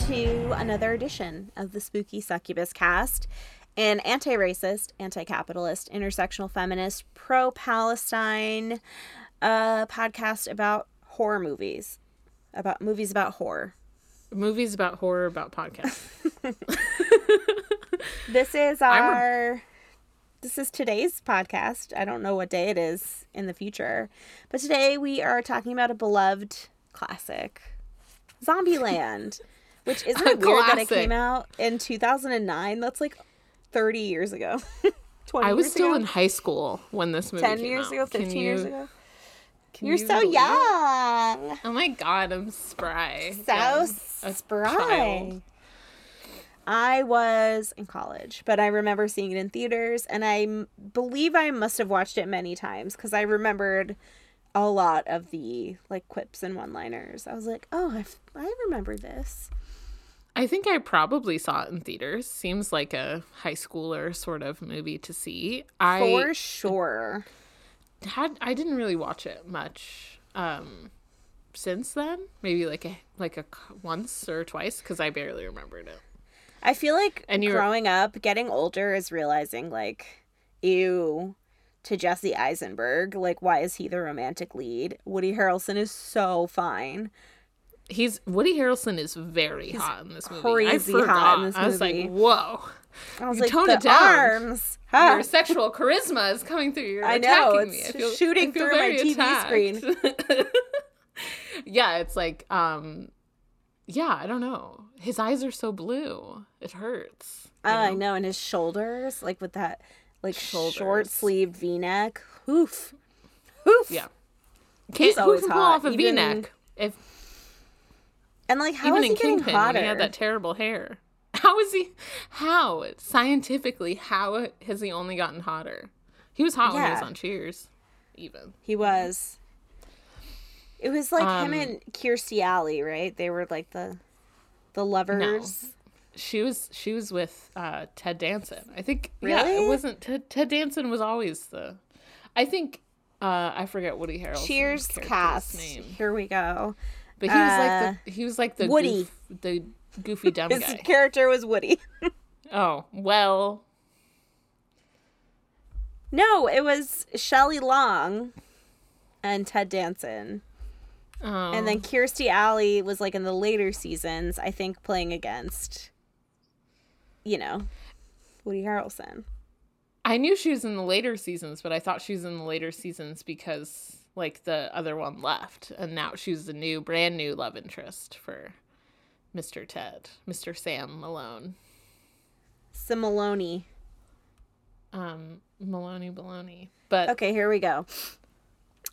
to another edition of the Spooky Succubus cast, an anti racist, anti capitalist, intersectional feminist, pro Palestine uh, podcast about horror movies, about movies about horror. Movies about horror about podcasts. This is a- our. This is today's podcast. I don't know what day it is in the future, but today we are talking about a beloved classic, Zombieland, which isn't A it weird that it came out in 2009? That's like 30 years ago. 20 I was still ago? in high school when this movie 10 came years out. ago, Can 15 years ago. You're you so believe young. Oh my god, I'm spry. So Yeah, spry. I was in college, but I remember seeing it in theaters, and I m- believe I must have watched it many times because I remembered a lot of the like quips and one-liners. I was like, "Oh, I I remember this." I think I probably saw it in theaters. Seems like a high schooler sort of movie to see. I For sure. had I didn't really watch it much um since then. Maybe like a like a once or twice cuz I barely remembered it. I feel like And growing up, getting older is realizing like, ew, to Jesse Eisenberg. Like, why is he the romantic lead? Woody Harrelson is so fine. He's Woody Harrelson is very hot in this movie. crazy hot in this movie. I was like, "Whoa. I was You like, toned the it down. arms. huh? Your sexual charisma is coming through. You're I know, attacking me. it's I feel, shooting I feel through my TV attacked. screen. yeah, it's like, um, yeah, I don't know. His eyes are so blue. It hurts. Oh, I know? know, and his shoulders, like with that, like short sleeve V neck. Hoof, hoof. Yeah. He's Can't who can pull hot, off a even- V-neck? If And like, how even is in he getting Kingpin hotter? when he had that terrible hair. How is he? How scientifically? How has he only gotten hotter? He was hot when he was on Cheers. Even He was. It was like him Um, and Kirstie Alley, right? They were like the, the lovers. she was she was with uh, Ted Danson. I think. Yeah, Really? it wasn't Ted. Ted Danson was always the. I think. Uh, I forget Woody Harrelson's Cheers cast. name, Here we go. But he was Uh, like the he was like the Woody. goof- the goofy dumb His guy. character was Woody. Oh well, no, it was Shelley Long and Ted Danson. oh, And then Kirstie Alley was like in the later seasons, I think, playing against, you know, Woody Harrelson. I knew she was in the later seasons, but I thought she was in the later seasons because like the other one left, and now she's the new, brand new love interest for Mr. Ted, Mr. Sam Malone, Similoni. um, Maloney Baloney. But Okay, here we go.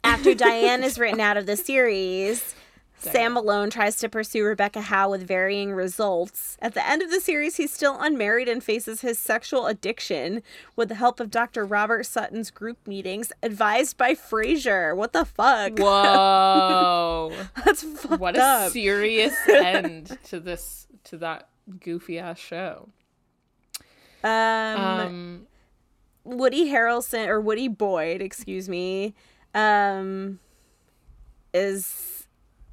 After Diane is written out of the series, Sam Malone tries to pursue Rebecca Howe with varying results. At the end of the series, he's still unmarried and faces his sexual addiction with the help of Dr. Robert Sutton's group meetings, advised by Frasier. What the fuck? whoa, That's fucked what a up. serious end to this to that goofy ass show. um, Um, Woody Harrelson or Woody Boyd, excuse me, um, is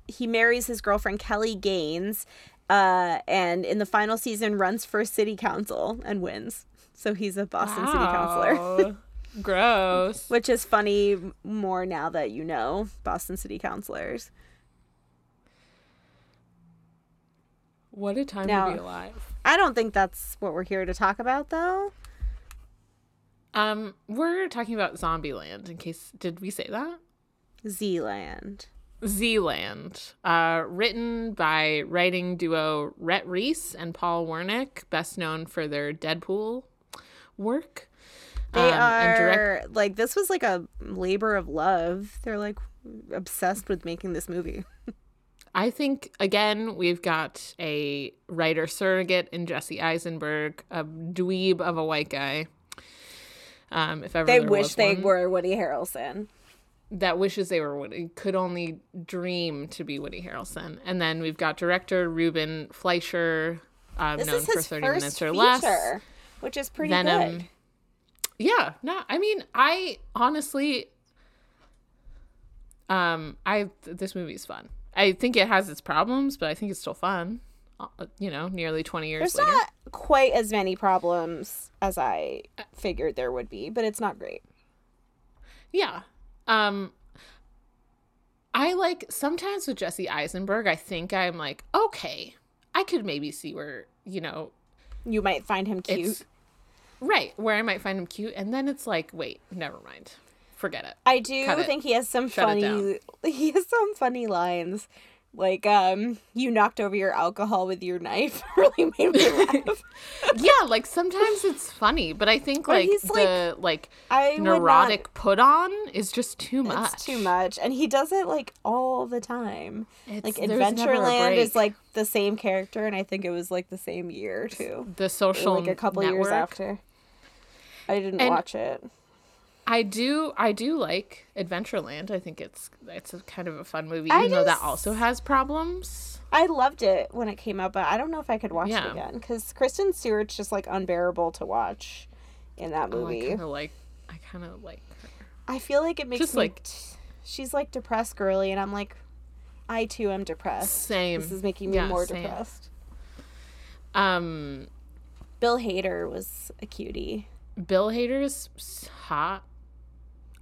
he marries his girlfriend Kelly Gaines, uh, and in the final season runs for city council and wins. So he's a Boston city councilor. Gross. which is funny more now that you know Boston city councilors. What a time Now- to be alive. I don't think that's what we're here to talk about, though. Um, we're talking about Zombieland. In case, did we say that? Zealand. Zealand, uh, written by writing duo Rhett Reese and Paul Wernick, best known for their Deadpool work. They Um, and direct- are like this was like a labor of love. They're like obsessed with making this movie. I think again we've got a writer surrogate in Jesse Eisenberg, a dweeb of a white guy. Um, if ever They wish they one, were Woody Harrelson. That wishes they were Woody could only dream to be Woody Harrelson. And then we've got director Ruben Fleischer, um, known for his Thirty first Minutes or feature, Less. which is pretty Venom. good. Yeah, no, I mean, I honestly, um, I th- this movie's fun. I think it has its problems, but I think it's still fun. uh, you know, nearly 20 years There's later. not quite as many problems as I figured there would be, but it's not great. Yeah. Um I like sometimes with Jesse Eisenberg, I think I'm like, okay, I could maybe see where, you know, You might find him cute. right, where I might find him cute and then it's like, wait, never mind. Forget it. I do Cut it. think he has some Shut funny he has some funny lines. Like, um, you knocked over your alcohol with your knife really made me laugh. yeah, like sometimes it's funny, but I think like he's, like, the like I neurotic put on is just too much. it's too much. And he does it like all the time. It's, Like there's never a Adventureland is like the same character and I think it was like the same year too. the social like a couple network. years after. I didn't And- watch it. I do I do like Adventureland. I think it's it's a kind of a fun movie, even though that also has problems. I loved it when it came out, but I don't know if I could watch Yeah. it again because Kristen Stewart's just like unbearable to watch in that Oh, I kind of like I kind of like her. I feel like it makes Just, me. like- she's like depressed girly, and I'm like, I too am depressed. Same. This is making me Yeah, more same. depressed. Um, Bill Hader was a cutie. Bill Hader's hot.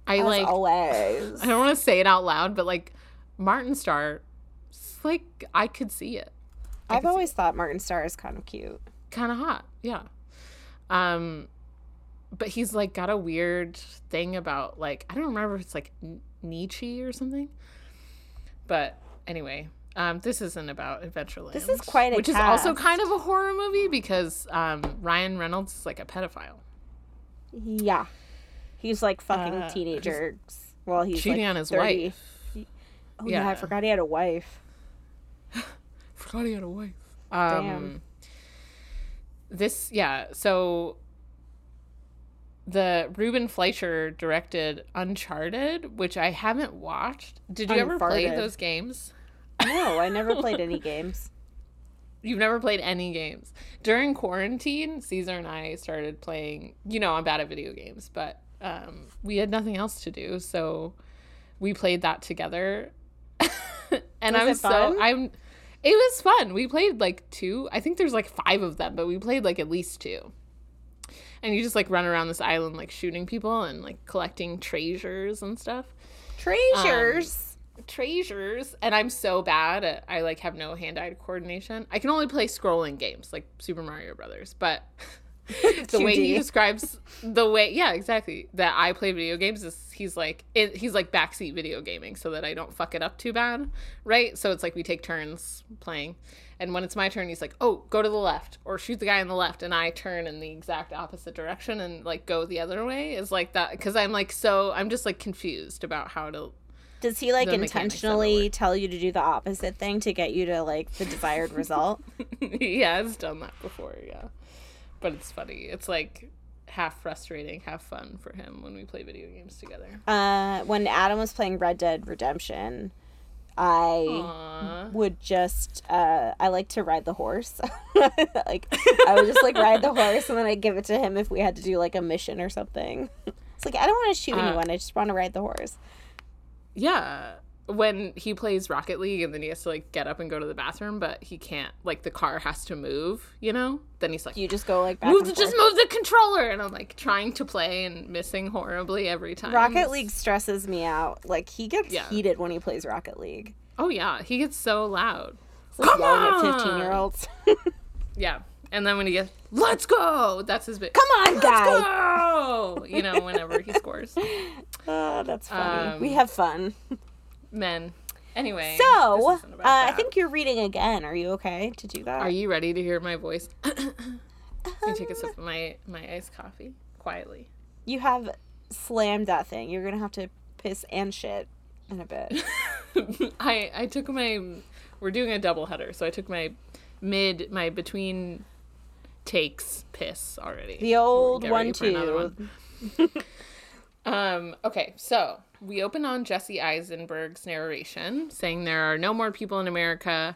I As like. always. I don't want to say it out loud, but like Martin Starr, like I could see it. I've always thought Martin Starr is kind of cute. kind of hot yeah um but he's like got a weird thing about like i don't remember if it's like nietzsche or something but anyway um this isn't about adventureland This is quite a which is also kind of a horror movie because um ryan reynolds is like a pedophile Yeah, he's like fucking Uh, teenagers. Well, he's cheating like on his 30. wife Oh yeah. I forgot he had a wife. forgot he had a wife um Damn. this yeah so the Ruben Fleischer directed Uncharted, which I haven't watched. Did you ever play those games? No, I never played any games. You've never played any games. During quarantine, Caesar and I started playing, you know, I'm bad at video games, but um, we had nothing else to do, so we played that together. and Was I'm so? I'm it was fun. We played like two. I think there's like five of them, but we played like at least two. And you just like run around this island like shooting people and like collecting treasures and stuff. Treasures. Treasures. And I'm so bad at I like have no hand-eye coordination. I can only play scrolling games like Super Mario Brothers, but the way he describes the way yeah exactly. That i play video games is he's like it, he's like backseat video gaming so that i don't fuck it up too bad right? So it's like we take turns playing. And when it's my turn he's like oh go to the left or shoot the guy on the left. And i turn in the exact opposite direction and like go the other way is like that because i'm like so i'm just like confused about how to Does he like the mechanics of it intentionally tell you to do the opposite thing to get you to like the desired result? he has done that before yeah but it's funny it's like half frustrating half fun for him when we play video games together Uh, when Adam was playing Red Dead Redemption, I Aww. would just uh, I like to ride the horse. like I would just like ride the horse and then I'd give it to him if we had to do like a mission or something. It's like I don't want to shoot Uh, anyone. I just want to ride the horse. Yeah. When he plays Rocket League and then he has to like get up and go to the bathroom, but he can't like the car has to move, you know? Then he's like You just go like move the, just move the controller and I'm like trying to play and missing horribly every time. Rocket League stresses me out. Like he gets Yeah. heated when he plays Rocket League. Oh yeah, he gets so loud. It's like Come on! at fifteen year olds. Yeah. And then when he gets let's go, that's his big Come on, let's guy. go! You know, whenever he scores. Oh, that's funny. we Um, have fun. Men. Anyway. So, uh, I think you're reading again. Are you okay to do that? Are you ready to hear my voice? Let me take a sip of my, my iced coffee quietly. You have slammed that thing. You're gonna have to piss and shit in a bit. I I took my we're doing a double header, so I took my mid my between takes piss already. The old one ready for another two. one. Um, okay, so we open on Jesse Eisenberg's narration saying there are no more people in America,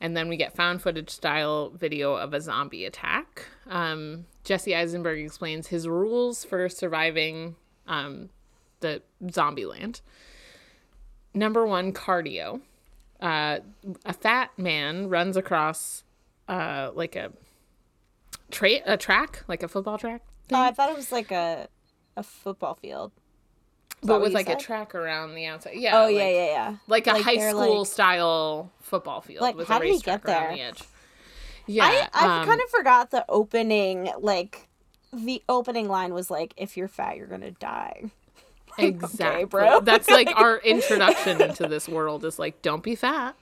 and then we get found footage style video of a zombie attack. Um, Jesse Eisenberg explains his rules for surviving um, the zombie land. Number one, cardio. Uh, a fat man runs across uh like a tra- a track, like a football track, Oh, I thought it was like a a football field. But with like a track around the outside. Yeah. Oh like, yeah, yeah, yeah. Like a Like, high school like- style football field Like, with how a did he racetrack get around there? the edge. Yeah. I I um, kind of forgot the opening. Like the opening line was like, "If you're fat, you're gonna die." Exactly. bro. That's like our introduction into this world is like, don't be fat.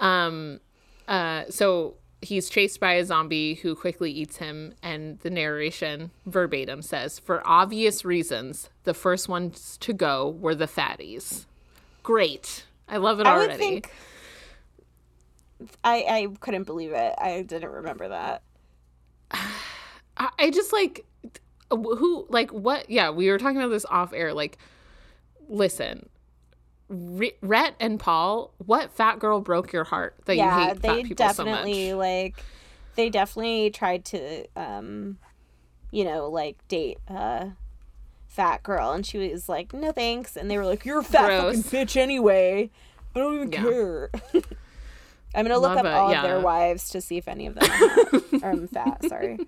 Um, uh, so he's chased by a zombie who quickly eats him, and the narration verbatim says, "For obvious reasons, the first ones to go were the fatties." Great. I love it I already. think. I I couldn't believe it. I didn't remember that. I, I just like who like what yeah we were talking about this off air like listen Rhett and Paul what fat girl broke your heart that you yeah, hate they fat people definitely so much like they definitely tried to um you know like date a fat girl and she was like no thanks and they were like you're a fat Gross. fucking bitch anyway i don't even Yeah. care i'm gonna look Love up it, all yeah. of their wives to see if any of them are, are fat sorry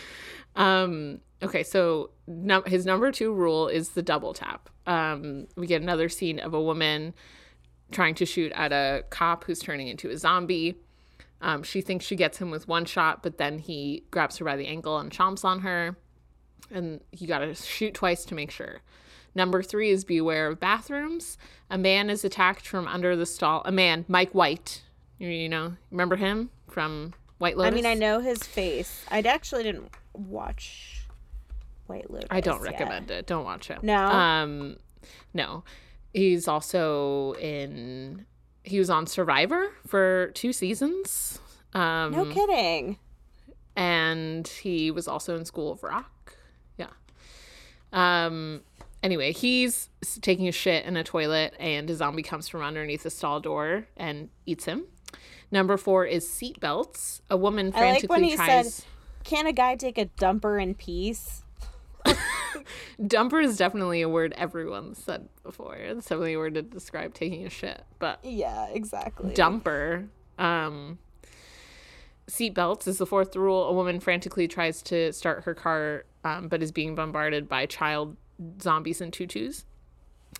um okay so num- his number two rule is the double tap. Um we get another scene of a woman trying to shoot at a cop who's turning into a zombie. Um, she thinks she gets him with one shot but then he grabs her by the ankle and chomps on her. And you gotta shoot twice to make sure. Number three is beware of bathrooms. A man is attacked from under the stall a man mike white. You, you know remember him from white Lotus? i mean i know his face. I actually didn't watch white lotus I don't yet. recommend it. Don't watch it. No? Um no. He's also in he was on Survivor for two seasons. Um no kidding and he was also in School of Rock. Yeah. Um anyway, he's taking a shit in a toilet and a zombie comes from underneath the stall door and eats him. Number 4 is seatbelts. A woman I like when he tries said, can a guy take a dumper in peace Dumper is definitely a word everyone's said before. It's definitely a word to describe taking a shit. But yeah exactly dumper, um, seatbelts is the fourth rule. A woman frantically tries to start her car, um, but is being bombarded by child zombies in tutus.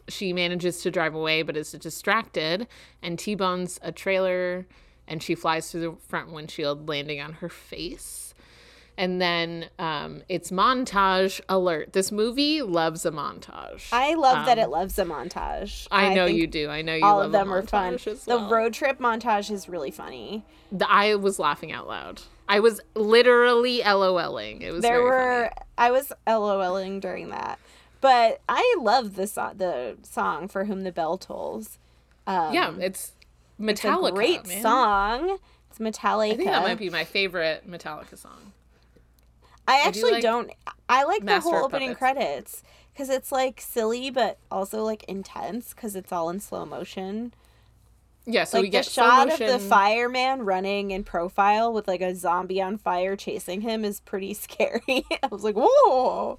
She manages to drive away, but is distracted and T-bones a trailer, and she flies through the front windshield, landing on her face. And then um, it's montage alert. This movie loves a montage. I love that it loves a montage. Um, I know you do. I know you All love of them are fun. as The road trip montage is really funny. The- I was laughing out loud. I was literally LOLing. It was there were funny. I was LOLing during that, but I love the so- the song for whom the bell tolls. Um, Yeah, it's it's a Metallica. great man. song. It's Metallica. I think that might be my favorite Metallica song. I actually like do not I like the whole opening credits because it's like silly but also like intense because it's all in slow motion. Yeah, so like we get the shot slow of the fireman running in profile with like a zombie on fire chasing him is pretty scary. I was like, whoa.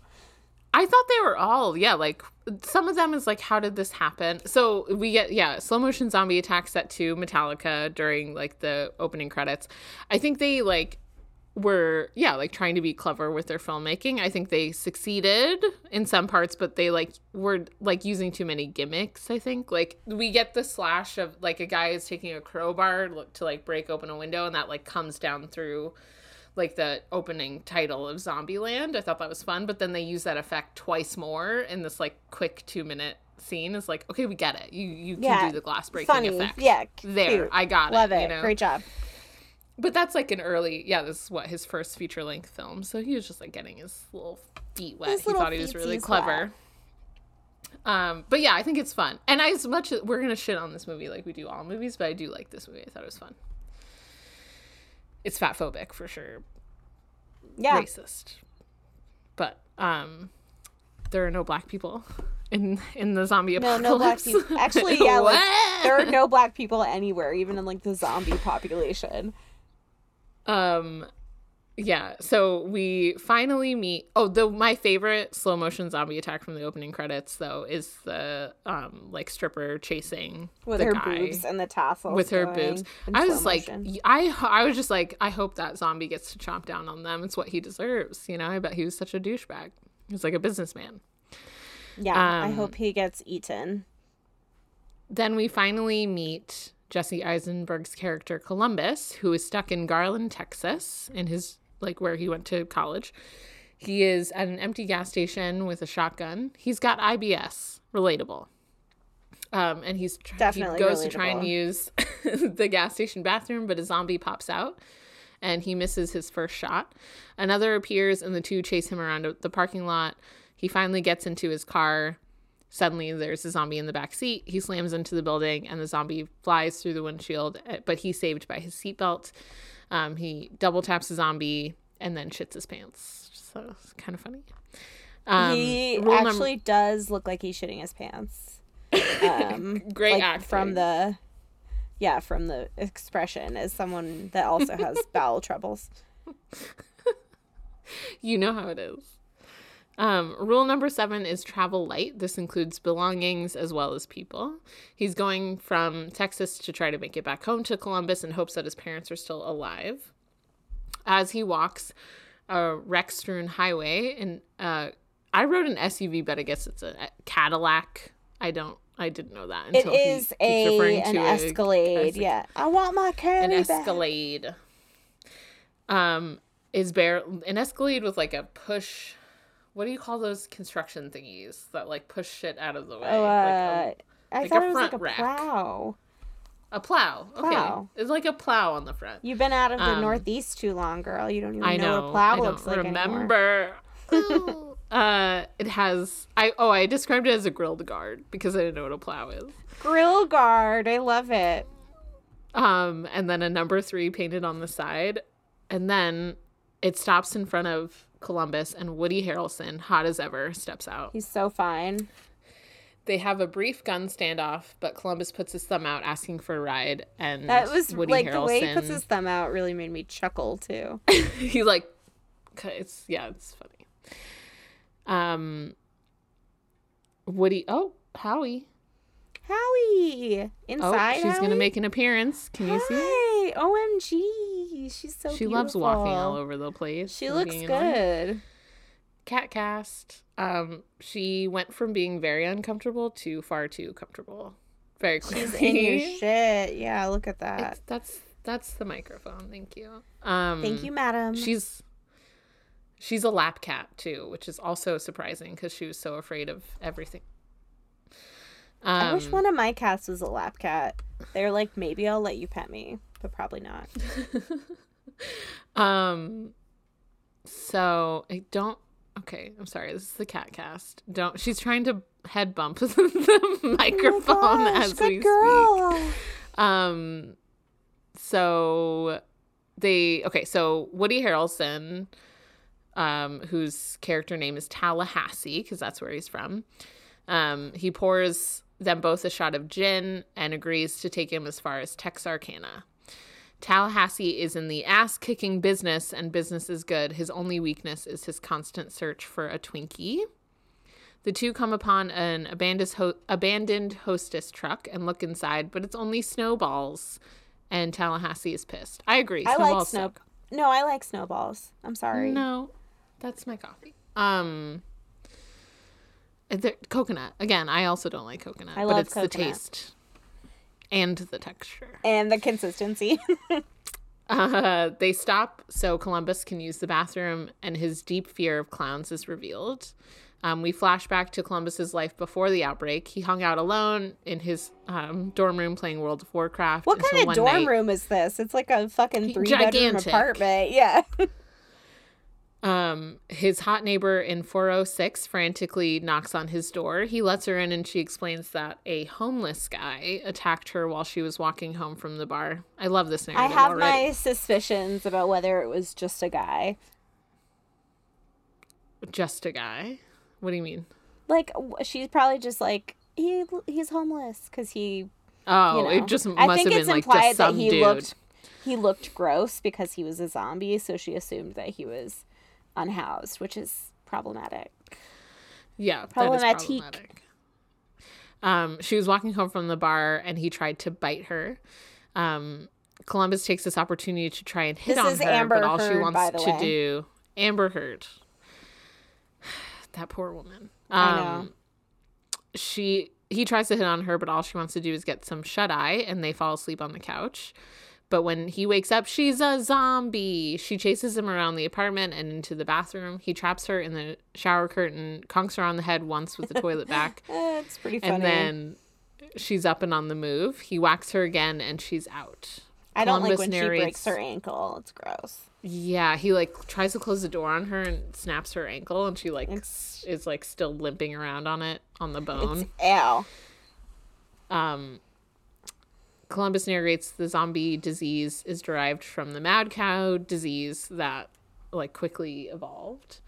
I thought they were all, yeah, like some of them is like, how did this happen? So we get, yeah, slow motion zombie attack set to Metallica during like the opening credits. I think they like were, yeah, like trying to be clever with their filmmaking. I think they succeeded in some parts, but they like were like using too many gimmicks. I think like we get the slash of like a guy is taking a crowbar to like break open a window and that like comes down through like the opening title of Zombieland. I thought that was fun, but then they use that effect twice more in this like quick two minute scene. It's like, okay, we get it. You you can Yeah, do the glass breaking Funny. effect. Yeah. There, cute. I got it. Love it. it. You know? Great job. But that's like an early, yeah. This is what his first feature length film. So he was just like getting his little feet wet. His he thought he was really clever. Um, but yeah, I think it's fun. And as much as we're gonna shit on this movie like we do all movies, but I do like this movie. I thought it was fun. It's fat phobic for sure, Yeah. racist. But um there are no black people in in the zombie No, apocalypse. no black people. Actually, yeah, like there are no black people anywhere, even in like the zombie population. Um yeah, so we finally meet. Oh, the my favorite slow motion zombie attack from the opening credits though is the um like stripper chasing with her boobs and the tassels. with her boobs. I was like, motion. I was just like, I hope that zombie gets to chomp down on them. It's what he deserves. You know, I bet he was such a douchebag. He was like a businessman. yeah, I um, hope he gets eaten. Then we finally meet Jesse Eisenberg's character Columbus, who is stuck in Garland, Texas, in his like where he went to college. He is at an empty gas station with a shotgun. He's got IBS, relatable. Um, and he's tr- Definitely he goes to try and use the gas station bathroom, but a zombie pops out and he misses his first shot. Another appears and the two chase him around the parking lot. He finally gets into his car. Suddenly, there's a zombie in the back seat. He slams into the building, and the zombie flies through the windshield. eh, But he's saved by his seatbelt. Um, he double taps the zombie and then shits his pants. So it's kind of funny. Um, he rule num- actually does look like he's shitting his pants. Um, Great like acting. from the, yeah, from the expression as someone that also has bowel troubles. You know how it is. Um, rule number seven is travel light. This includes belongings as well as people. He's going from Texas to try to make it back home to Columbus in hopes that his parents are still alive. As he walks a wreck strewn highway, and uh, I wrote an SUV, but I guess it's a Cadillac. I don't, I didn't know that It until he is a an Escalade. a- yeah, I want my car. an carry back. Escalade. Um, is bear an Escalade with like a push. What do you call those construction thingies that like push shit out of the way? Oh, like uh, I like thought a it was like a rack. plow. a, a plow. Plow. Okay, it's like a plow on the front. You've been out of the Um, Northeast too long, girl. You don't even I know, know. what a plow I don't looks like anymore. remember. uh, it has. I oh, I described it as a grilled guard because I didn't know what a plow is. Grill guard. I love it. um, and then a number three painted on the side, and then it stops in front of Columbus, and Woody Harrelson, hot as ever, steps out. He's so fine. They have a brief gun standoff, but Columbus puts his thumb out, asking for a ride, and That was Woody like Harrelson. the way he puts his thumb out really made me chuckle too. he like, it's yeah, it's funny. Um, Woody. Oh, Howie. Howie inside. Oh, inside. she's gonna make an appearance. Can you see? Hi, OMG, she's so. she loves walking all over the place. She looks good. cat cast. Um, she went from being very uncomfortable to far too comfortable. Very quickly. She's in your shit. Yeah, look at that. It's- that's that's the microphone. Thank you. Um, Thank you, madam. She's she's a lap cat too, which is also surprising because she was so afraid of everything. Um, I wish one of my cats was a lap cat. They're like, maybe I'll let you pet me, but probably not. Um. So I don't. Okay, I'm sorry. This is the cat cast. Don't. She's trying to head bump the microphone oh gosh, as good we girl. speak. Um. So they okay. So Woody Harrelson, um, whose character name is Tallahassee because that's where he's from. Um, he pours them both a shot of gin and agrees to take him as far as Texarkana. Tallahassee is in the ass kicking business, and business is good. His only weakness is his constant search for a Twinkie. The two come upon an abandoned, hostess truck and look inside, but it's only snowballs. And Tallahassee is pissed. I agree. I like snow. suck. No, I like snowballs. I'm sorry. No, that's my coffee. Um, the- coconut again. I also don't like coconut, I but it's the taste and the texture. And the consistency. Uh, they stop so Columbus can use the bathroom, and his deep fear of clowns is revealed. Um, we flash back to Columbus's life before the outbreak. He hung out alone in his um, dorm room playing World of Warcraft. what kind of dorm night- room is this? It's like a fucking three bedroom apartment. Yeah. Um, his hot neighbor in 406 frantically knocks on his door. He lets her in and she explains that a homeless guy attacked her while she was walking home from the bar. I love this narrative. I have already. my suspicions about whether it was just a guy. Just a guy. What do you mean? Like she's probably just like he he's homeless because he. Oh, You know. it just I must think have it's been like implied just some that he dude. looked. he looked gross because he was a zombie, so she assumed that he was unhoused, which is problematic. Yeah, Problematic. That is problematic. Um, she was walking home from the bar and he tried to bite her. Um, Columbus takes this opportunity to try and hit This on her, Amber but all she wants to way. do Amber Heard. that poor woman. I know. Um, She he tries to hit on her, but all she wants to do is get some shut eye, and they fall asleep on the couch. But when he wakes up, she's a zombie. She chases him around the apartment and into the bathroom. He traps her in the shower curtain, conks her on the head once with the toilet back, it's pretty funny. and then she's up and on the move. He whacks her again, and she's out. I don't like Columbus when she breaks her ankle. It's gross. Yeah, he like tries to close the door on her and snaps her ankle, and she like It's- is like still limping around on it on the bone. Ow. Um, Columbus narrates the zombie disease is derived from the mad cow disease that like quickly evolved.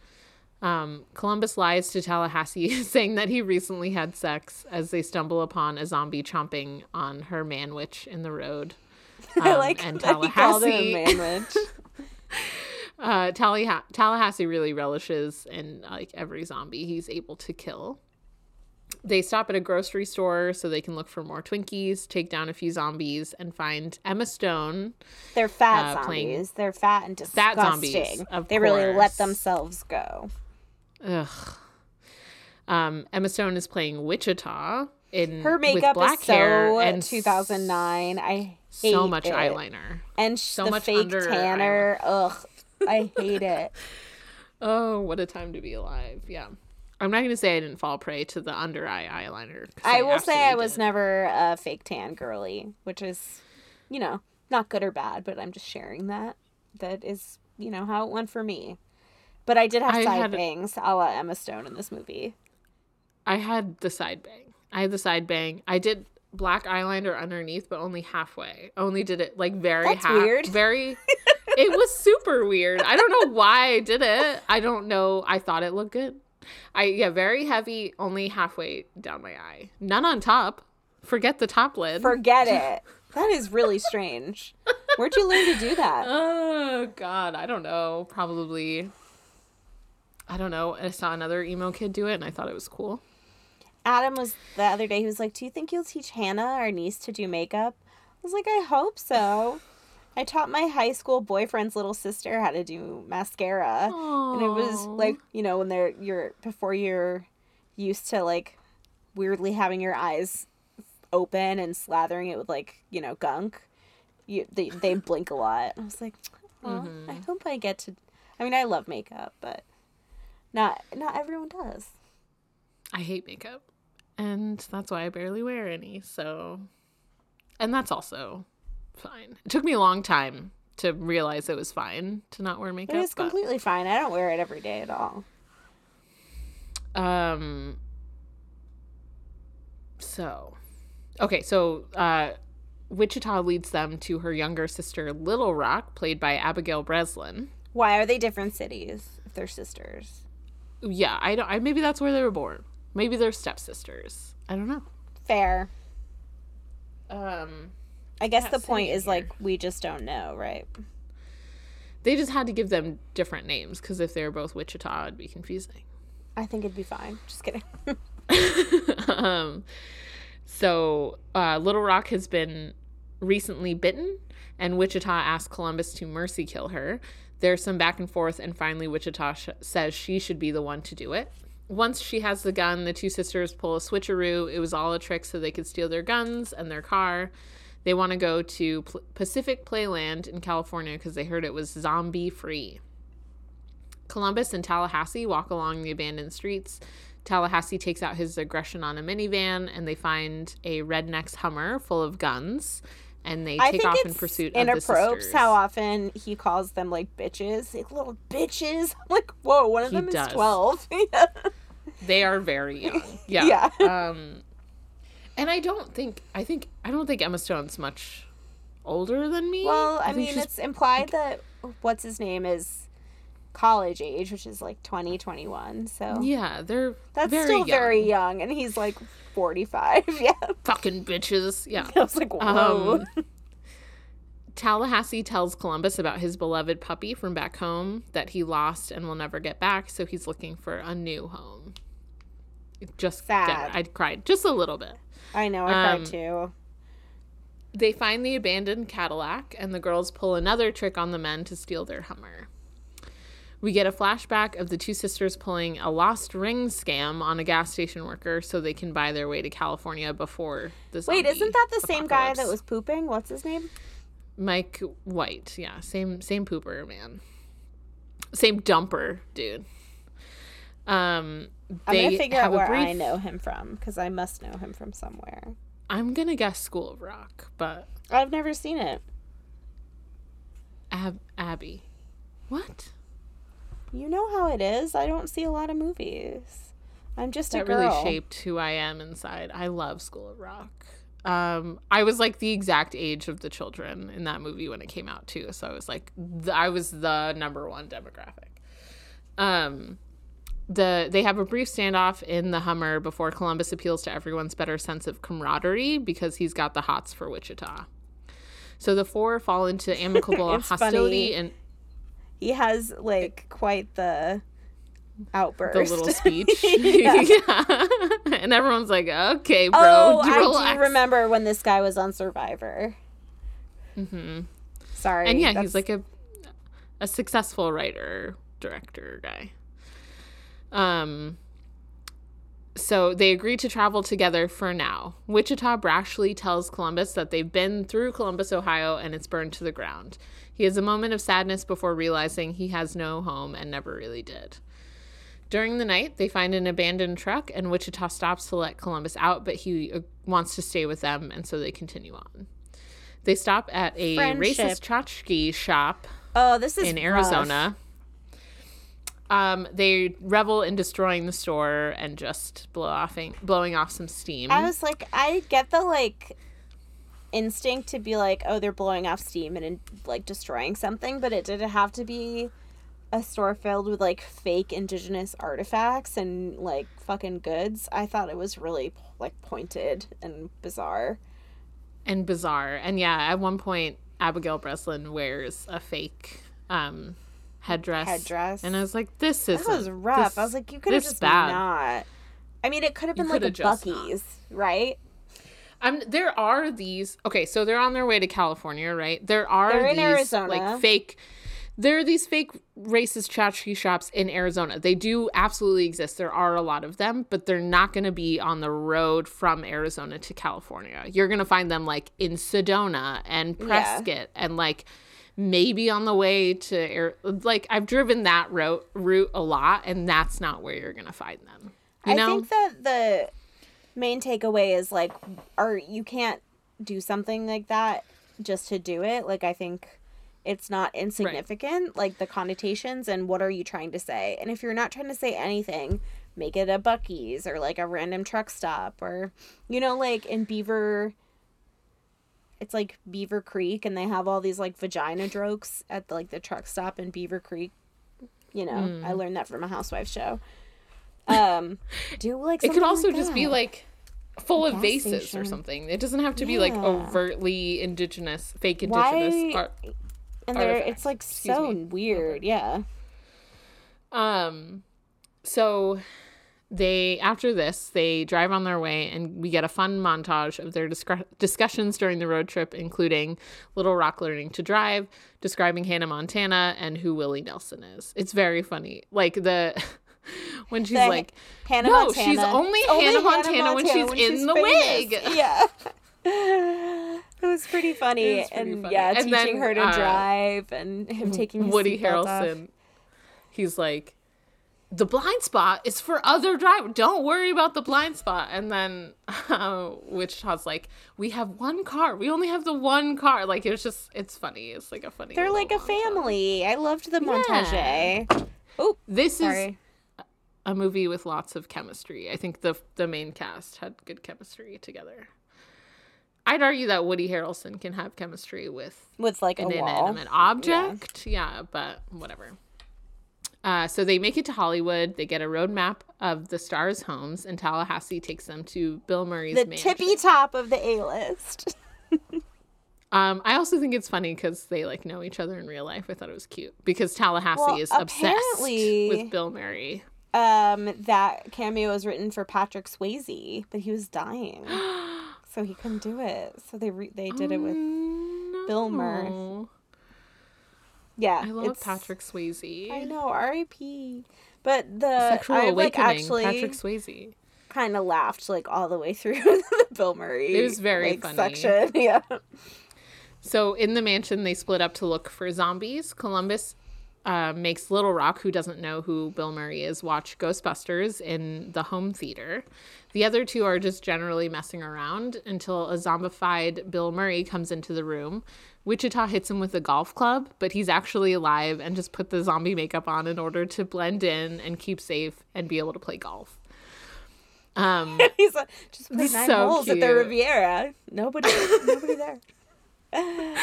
Um, Columbus lies to Tallahassee, saying that he recently had sex as they stumble upon a zombie chomping on her manwich in the road. I Um, like and that he called her a Tallahassee- manwich. Uh, Tallaha- Tallahassee really relishes in like every zombie he's able to kill. They stop at a grocery store so they can look for more Twinkies, take down a few zombies, and find Emma Stone. They're fat Uh, zombies. They're fat and Fat disgusting. zombies, of they really let themselves go. Ugh. Um, Emma Stone is playing Wichita in Her makeup black is hair so and 2009. I hate so much it. eyeliner. and sh- so the much fake tanner. Ugh, I hate it. Oh, what a time to be alive! Yeah, I'm not gonna say I didn't fall prey to the under eye eyeliner. I will say I was did. never a fake tan girly, which is, you know, not good or bad, but I'm just sharing that. That is, you know, how it went for me. But I did have I side had- bangs a la Emma Stone in this movie. I had the side bang. I had the side bang. I did black eyeliner underneath, but only halfway. Only did it like very That's half. weird. Very. it was super weird. I don't know why I did it. I don't know. I thought it looked good. I yeah, very heavy. Only halfway down my eye. None on top. Forget the top lid. Forget it. That is really strange. Where'd you learn to do that? Oh God, I don't know. Probably. I don't know. I saw another emo kid do it, and I thought it was cool. Adam was the other day. He was like, "Do you think you'll teach Hannah, our niece, to do makeup?" I was like, "I hope so." I taught my high school boyfriend's little sister how to do mascara, and it was like you know when they're you're before you're used to like weirdly having your eyes open and slathering it with like you know gunk. You they they blink a lot. I was like, "Aw, I mm-hmm. hope I get to." I mean, I love makeup, but not not everyone does. I hate makeup. And that's why I barely wear any. So, and that's also fine. It took me a long time to realize it was fine to not wear It makeup. is but, completely fine. I don't wear it every day at all. um, so, okay. So, uh, Wichita leads them to her younger sister, Little Rock, played by Abigail Breslin. Why are they different cities if they're sisters? Yeah, I don't. I, maybe that's where they were born. Maybe they're stepsisters. I don't know. Fair. Um, I guess the point is like we just don't know, right? they just had to give them different names because if they were both Wichita, it'd be confusing. I think it'd be fine. Just kidding. um, so uh, Little Rock has been recently bitten, and Wichita asks Columbus to mercy kill her. There's some back and forth, and finally, Wichita sh- says she should be the one to do it. Once she has the gun, the two sisters pull a switcheroo. It was all a trick so they could steal their guns and their car. They want to go to P- Pacific Playland in California because they heard it was zombie free. Columbus and Tallahassee walk along the abandoned streets. Tallahassee takes out his aggression on a minivan, and they find a redneck's Hummer full of guns, and they I take off in pursuit of the sisters. how often he calls them like bitches, like little bitches. I'm like, whoa, one of He them does. is twelve. yeah. They are very young. Yeah. Yeah. Um, and I don't think I think I don't think Emma Stone's much older than me. Well, I, think mean, it's implied that what's his name is college age, which is like 20, 21. So yeah, they're that's very still young. very young, and he's like forty five. Yeah. fucking bitches. Yeah. I was like, whoa. Um, Tallahassee tells Columbus about his beloved puppy from back home that he lost and will never get back, so he's looking for a new home. Just Sad. I cried just a little bit. I know, I Um, cried too. They find the abandoned Cadillac, and the girls pull another trick on the men to steal their Hummer. We get a flashback of the two sisters pulling a lost ring scam on a gas station worker so they can buy their way to California before the Wait, isn't that the same guy that was pooping? What's his name? Mike White? Yeah, same same pooper man, same dumper dude. Um, I'm gonna figure out a where I know him from because I must know him from somewhere. I'm gonna guess School of Rock, but I've never seen it. Ab- Abby, what? You know how it is. I don't see a lot of movies. I'm just a that girl. really shaped who I am inside. I love School of Rock. Um, I was like the exact age of the children in that movie when it came out too, so I was like, th- I was the number one demographic. Um, the they have a brief standoff in the Hummer before Columbus appeals to everyone's better sense of camaraderie because he's got the hots for Wichita. So the four fall into amicable hostility funny. and He has like quite the outburst. the little speech. Yeah. Yeah. and everyone's like, okay, bro, oh, I do remember when this guy was on Survivor. hmm Sorry. And yeah, that's- he's like a a successful writer, director guy. Um so they agree to travel together for now. Wichita brashly tells Columbus that they've been through Columbus, Ohio, and it's burned to the ground. He has a moment of sadness before realizing he has no home and never really did. During the night, they find an abandoned truck, and Wichita stops to let Columbus out, but he uh, wants to stay with them, and so they continue on. They stop at a Friendship. racist tchotchke shop Oh, this is in rough. Arizona. Um, they revel in destroying the store and just blow offing, blowing off some steam. I was like, I get the like instinct to be like, oh, they're blowing off steam and like destroying something, but it didn't have to be a store filled with like fake indigenous artifacts and like fucking goods. I thought it was really like pointed and bizarre. and bizarre. And yeah, at one point, Abigail Breslin wears a fake um, headdress. Headdress. And I was like, this is That was rough. I was like, you could have this just bad. not. I mean, it could have been like a coulda not. Buc-ee's, right? Um, there are these. Okay, so they're on their way to California, right? There are They're in these Arizona. like fake. There are these fake racist tchotchke shops in Arizona. They do absolutely exist. There are a lot of them, but they're not going to be on the road from Arizona to California. You're going to find them like in Sedona and Prescott and like maybe on the way to Air- like I've driven that route route a lot and that's not where you're to find them. You I know? think that the main takeaway is like, are you can't do something like that just to do it. Like I think it's not insignificant, like the connotations and what are you trying to say. And if you're not trying to say anything, make it a Buc-ee's or like a random truck stop or you know, like in Beaver it's like Beaver Creek and they have all these like vagina jokes at the, like the truck stop in Beaver Creek. You know, I learned that from a housewife show. Um, do like it could also like just be like full of gas vases or something. It doesn't have to be like overtly indigenous, fake indigenous Why- art. and they're it's like Excuse so me. weird. Yeah. Um, so they after this they drive on their way, and we get a fun montage of their discre- discussions during the road trip, including Little Rock learning to drive, describing Hannah Montana, and who Willie Nelson is. It's very funny, like the. When she's The like, Hannah no, Montana. she's only, Hannah Montana, when she's in the famous. wig. Yeah. it was pretty funny. Was pretty and funny. yeah, And teaching then, her to uh, drive and him taking Woody seatbelt off. Harrelson, he's like, the blind spot is for other drivers. Don't worry about the blind spot. And then uh, Wichita's like, we have one car. We only have the one car. Like it was just, it's funny. It's like a funny. They're like a montage. family. I loved the montage. Oh, This is a movie with lots of chemistry. I think the the main cast had good chemistry together. I'd argue that Woody Harrelson can have chemistry with With like an a wall. inanimate object. Yeah. but whatever. Uh, so they make it to Hollywood. They get a road map of the stars' homes, and Tallahassee takes them to Bill Murray's The mansion. tippy top of the A list. Um, I also think it's funny because they like know each other in real life. I thought it was cute because Tallahassee Well, is obsessed with Bill Murray. Um, that cameo was written for Patrick Swayze, but he was dying, so he couldn't do it. So they re- they did it with Bill Murray. Yeah. I love it's- Patrick Swayze. I know R.I.P. But the Sexual I like actually Patrick Swayze. kind of laughed like all the way through the Bill Murray. It was very like, funny. section. Yeah. So in the mansion, they split up to look for zombies. Columbus uh, makes Little Rock, who doesn't know who Bill Murray is, watch Ghostbusters in the home theater. The other two are just generally messing around until a zombified Bill Murray comes into the room. Wichita hits him with a golf club, but he's actually alive and just put the zombie makeup on in order to blend in and keep safe and be able to play golf. Um, He's like, just play nine So holes at the. Riviera. Nobody, nobody there.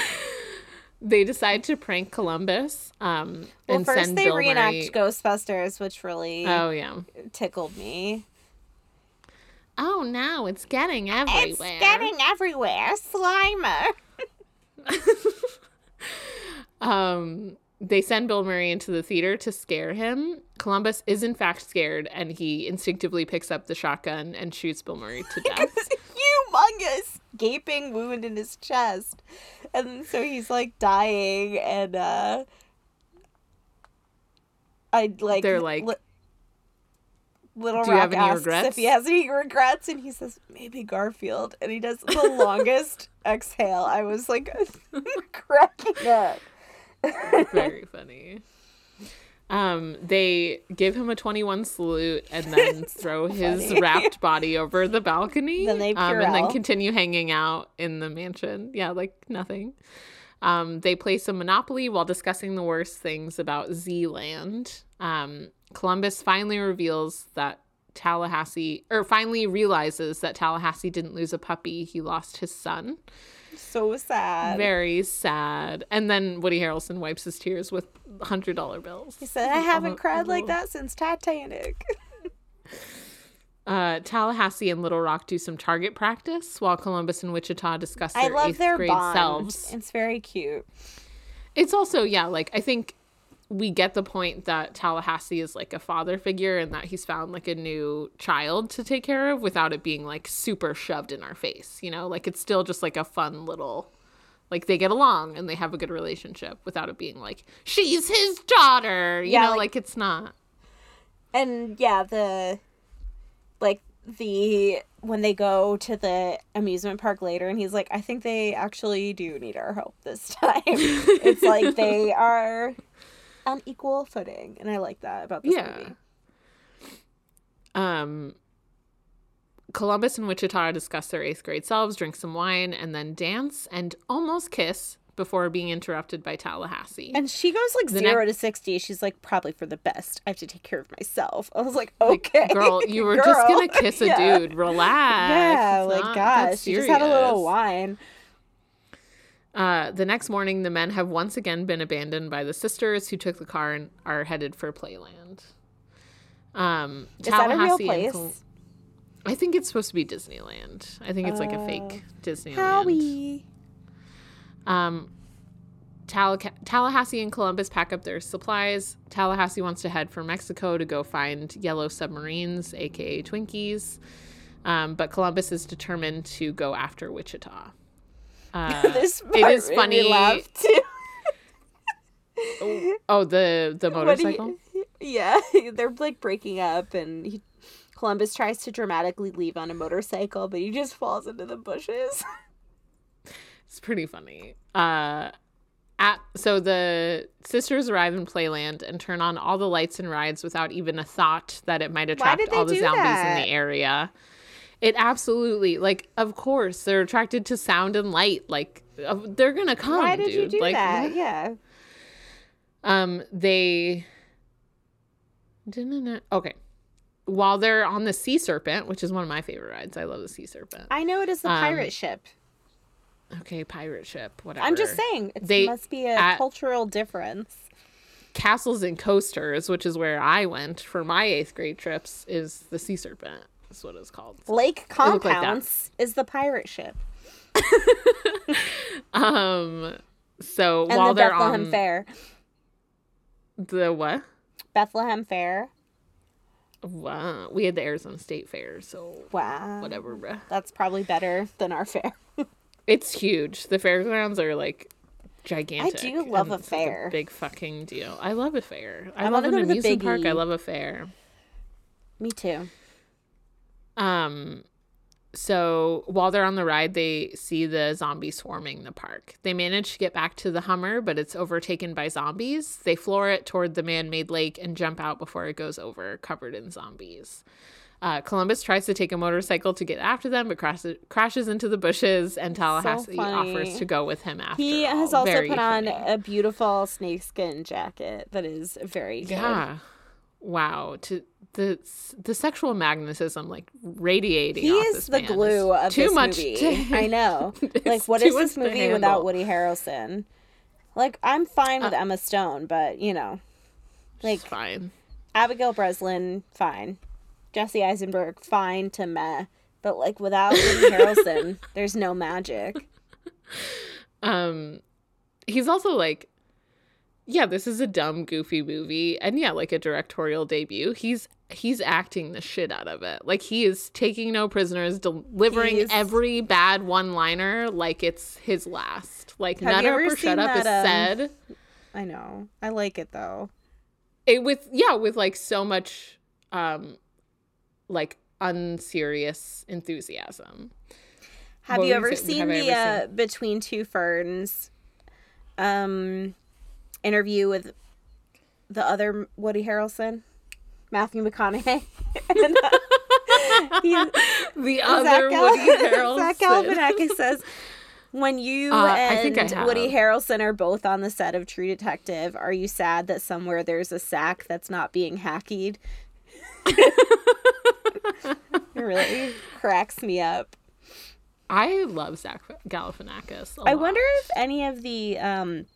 they decide to prank Columbus um, Well, and first send they Bill reenact Murray. Ghostbusters, which really Oh yeah. tickled me. Oh no, it's getting everywhere. It's getting everywhere. Slimer. Um, they send Bill Murray into the theater to scare him. Columbus is in fact scared, and he instinctively picks up the shotgun and shoots Bill Murray to death. Humongous gaping wound in his chest. And so he's like dying and uh I like They're like, li- Little "Do Rock asks regrets?" if he has any regrets and he says maybe Garfield and he does the longest exhale. I was like cracking up. Very funny. Um, they give him a 21 salute and then throw his wrapped body over the balcony. Then they um, and then continue hanging out in the mansion. Yeah, like nothing. Um, they play some Monopoly while discussing the worst things about Z-Land. Um, Columbus finally reveals that Tallahassee, or finally realizes that Tallahassee didn't lose a puppy; he lost his son. So sad. Very sad. And then Woody Harrelson wipes his tears with hundred dollar bills. he said I haven't Oh, cried like that since Titanic. Uh, Tallahassee and Little Rock do some target practice while Columbus and Wichita discuss their I love eighth their grade bond. selves. It's very cute. It's also yeah, like I think we get the point that Tallahassee is like a father figure and that he's found like a new child to take care of without it being like super shoved in our face. You know, like it's still just like a fun little. Like they get along and they have a good relationship without it being like she's his daughter. You Yeah, know, like- like it's not. and yeah the like the when they go to the amusement park later and he's like i think they actually do need our help this time it's like they are on equal footing and i like that about this Yeah. movie Um, Columbus and Wichita discuss their eighth grade selves, drink some wine, and then dance and almost kiss before being interrupted by Tallahassee. and she goes like The zero to 60 she's like probably for the best i have to take care of myself i was like okay Girl, you were just gonna kiss a Yeah. dude. Relax. yeah It's like gosh she just had a little wine Uh, the next morning, the men have once again been abandoned by the sisters who took the car and are headed for Playland. Um, is that a real place Col- I think it's supposed to be Disneyland. I think it's like a fake Disneyland. Howie. Um, Tall- Tallahassee and Columbus pack up their supplies. Tallahassee wants to head for Mexico to go find yellow submarines, aka Twinkies. Um, but Columbus is determined to go after Wichita. Uh, this it is funny. laugh, too. Oh, the the you- motorcycle. yeah, they're like breaking up, and he, Columbus tries to dramatically leave on a motorcycle, but he just falls into the bushes. It's pretty funny. Uh, at so the sisters arrive in Playland and turn on all the lights and rides without even a thought that it might attract all the zombies that? in the area. It absolutely like, of course, they're attracted to sound and light. Like, they're gonna come. Why did you do like, that? Yeah. Um, they didn't. Okay, while they're on the sea serpent, which is one of my favorite rides, I love the sea serpent. I know it is the Um, pirate ship. Okay, pirate ship, whatever. I'm just saying, it They- must be a at- cultural difference. Castles and Coasters, which is where I went for my eighth grade trips, is the Sea Serpent. Is what it's called. Lake look like is the pirate ship. um. So And while the they're Bethlehem on Fair. the what? Bethlehem Fair. Wow, we had the Arizona State Fair, so Wow. whatever, bruh. That's probably better than our fair. It's huge. The fairgrounds are like gigantic. I do love a fair. big fucking deal. I love a fair. I, I love an go to the amusement park. I love a fair. Me too. Um, so while they're on the ride, they see the zombies swarming the park. They manage to get back to the Hummer, but it's overtaken by zombies. They floor it toward the man-made lake and jump out before it goes over, covered in zombies. Uh, Columbus tries to take a motorcycle to get after them, but crashes crashes into the bushes, and Tallahassee funny. offers to go with him after. He all. has also Very put on a beautiful snakeskin jacket that is very good. Wow. To the the sexual magnetism like radiating. He off is this the glue of too this much movie. to- I know. Like, what is this movie without. Uh, Woody Harrelson? Like, I'm fine with Emma Stone, but you know, like fine. Abigail Breslin, fine. Jesse Eisenberg, fine to meh. But like without Woody Harrelson, there's no magic. Um he's also like yeah, this is a dumb goofy movie and yeah, like a directorial debut. He's he's acting the shit out of it. Like he is taking no prisoners, delivering He's- every bad one-liner like it's his last. Like Have up ever shut up is that, um, said. I know. I like it though. it with yeah with like so much um like unserious enthusiasm Have What you ever seen the ever uh, Between Two Ferns um interview with the other Woody Harrelson, Matthew McConaughey? and, uh, he, the Zach other Gal- Woody Harrelson Zach Galifianakis says when you Uh, I and think I Woody. Harrelson are both on the set of True Detective, are you sad that somewhere there's a sack that's not being hacked? it really cracks me up. I love Zach Galifianakis. a I lot. wonder if any of the um,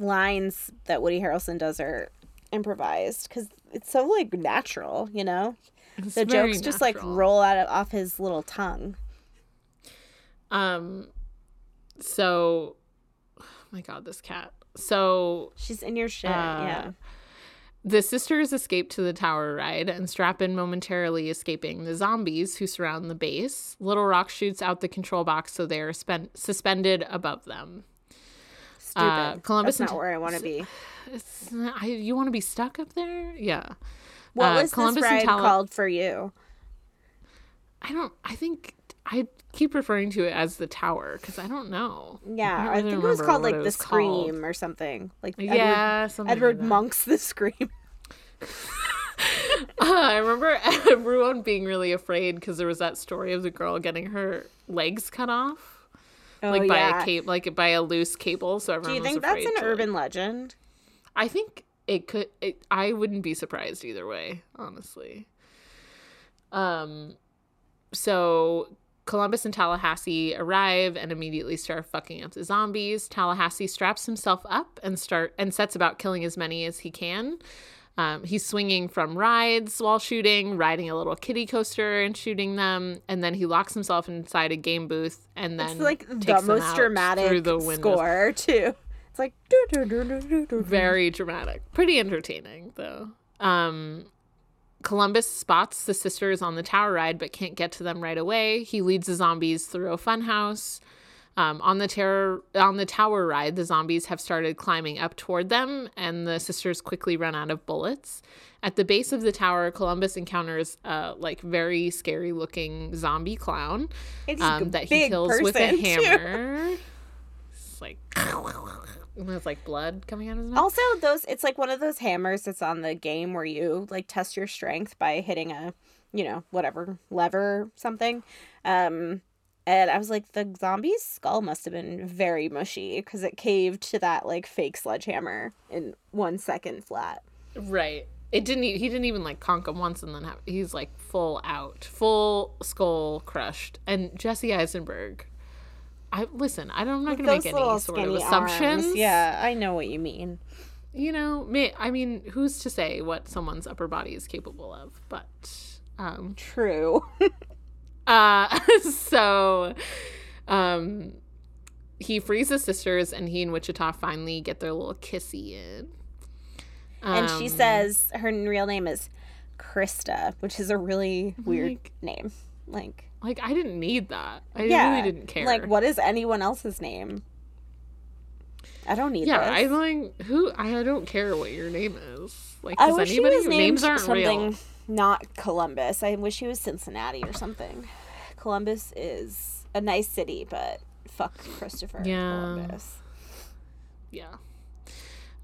lines that Woody Harrelson does are improvised because it's so like natural, you know. It's The jokes just like roll out of, off his little tongue. Um, so, oh my God, this cat. So She's in your shit, Uh, yeah. The sisters escape to the tower ride and strap in momentarily escaping the zombies who surround the base. Little Rock shoots out the control box so they are spent- suspended above them. Stupid. uh, Columbus That's not where I want to be. I, you want to be stuck up there? Yeah. What Uh, was Columbus this ride Tala- called for you? I don't. I think I keep referring to it as the tower because I don't know. Yeah, don't I think it was called like the was called. Scream or something. Like Yeah, Edward, something Edward that. Munch's The Scream. I remember everyone being really afraid because there was that story of the girl getting her legs cut off, Oh, like by yeah. a cape, like by a loose cable. So everyone. Do you think that's an to, like- urban legend? I think it could. It, I wouldn't be surprised either way, honestly. Um, so Columbus and Tallahassee arrive and immediately start fucking up the zombies. Tallahassee straps himself up and start and sets about killing as many as he can. Um, he's swinging from rides while shooting, riding a little kiddie coaster and shooting them, and then he locks himself inside a game booth and then It's like the most out dramatic through the windows. score too. It's like very dramatic. Pretty entertaining though. Um columbus spots the sisters on the tower ride but can't get to them right away. He leads the zombies through a funhouse um, on the terror on the tower ride the zombies have started climbing up toward them and the sisters quickly run out of bullets at the base of the tower columbus encounters a like very scary looking zombie clown um, that he kills with a too. hammer it's like and there's like blood coming out of his mouth Also, those it's like one of those hammers that's on the game where you like test your strength by hitting a, you know, whatever lever something. Um, and I was like, the zombie's skull must have been very mushy because it caved to that like fake sledgehammer in one second flat. Right. It didn't. He didn't even like conk him once, and then have, he's like full out, full skull crushed. And Jesse Eisenberg, I listen. I don't, I'm not going to make any sort of assumptions. arms. Yeah, I know what you mean. You know, may, I mean, who's to say what someone's upper body is capable of? But, um, True. uh, so, Um, he frees his sisters, and he and Wichita finally get their little kissy in. and she Um, says her real name is Krista, which is a really weird Like- name. Like, like, I didn't need that. I yeah, really didn't care. Like, what is anyone else's name? I don't need Yeah, this. I like who. I don't care what your name is. Like, I does wish he anybody? was named names aren't something real. Not Columbus. I wish he was Cincinnati or something. Columbus is a nice city, but fuck Christopher Yeah. Columbus. Yeah.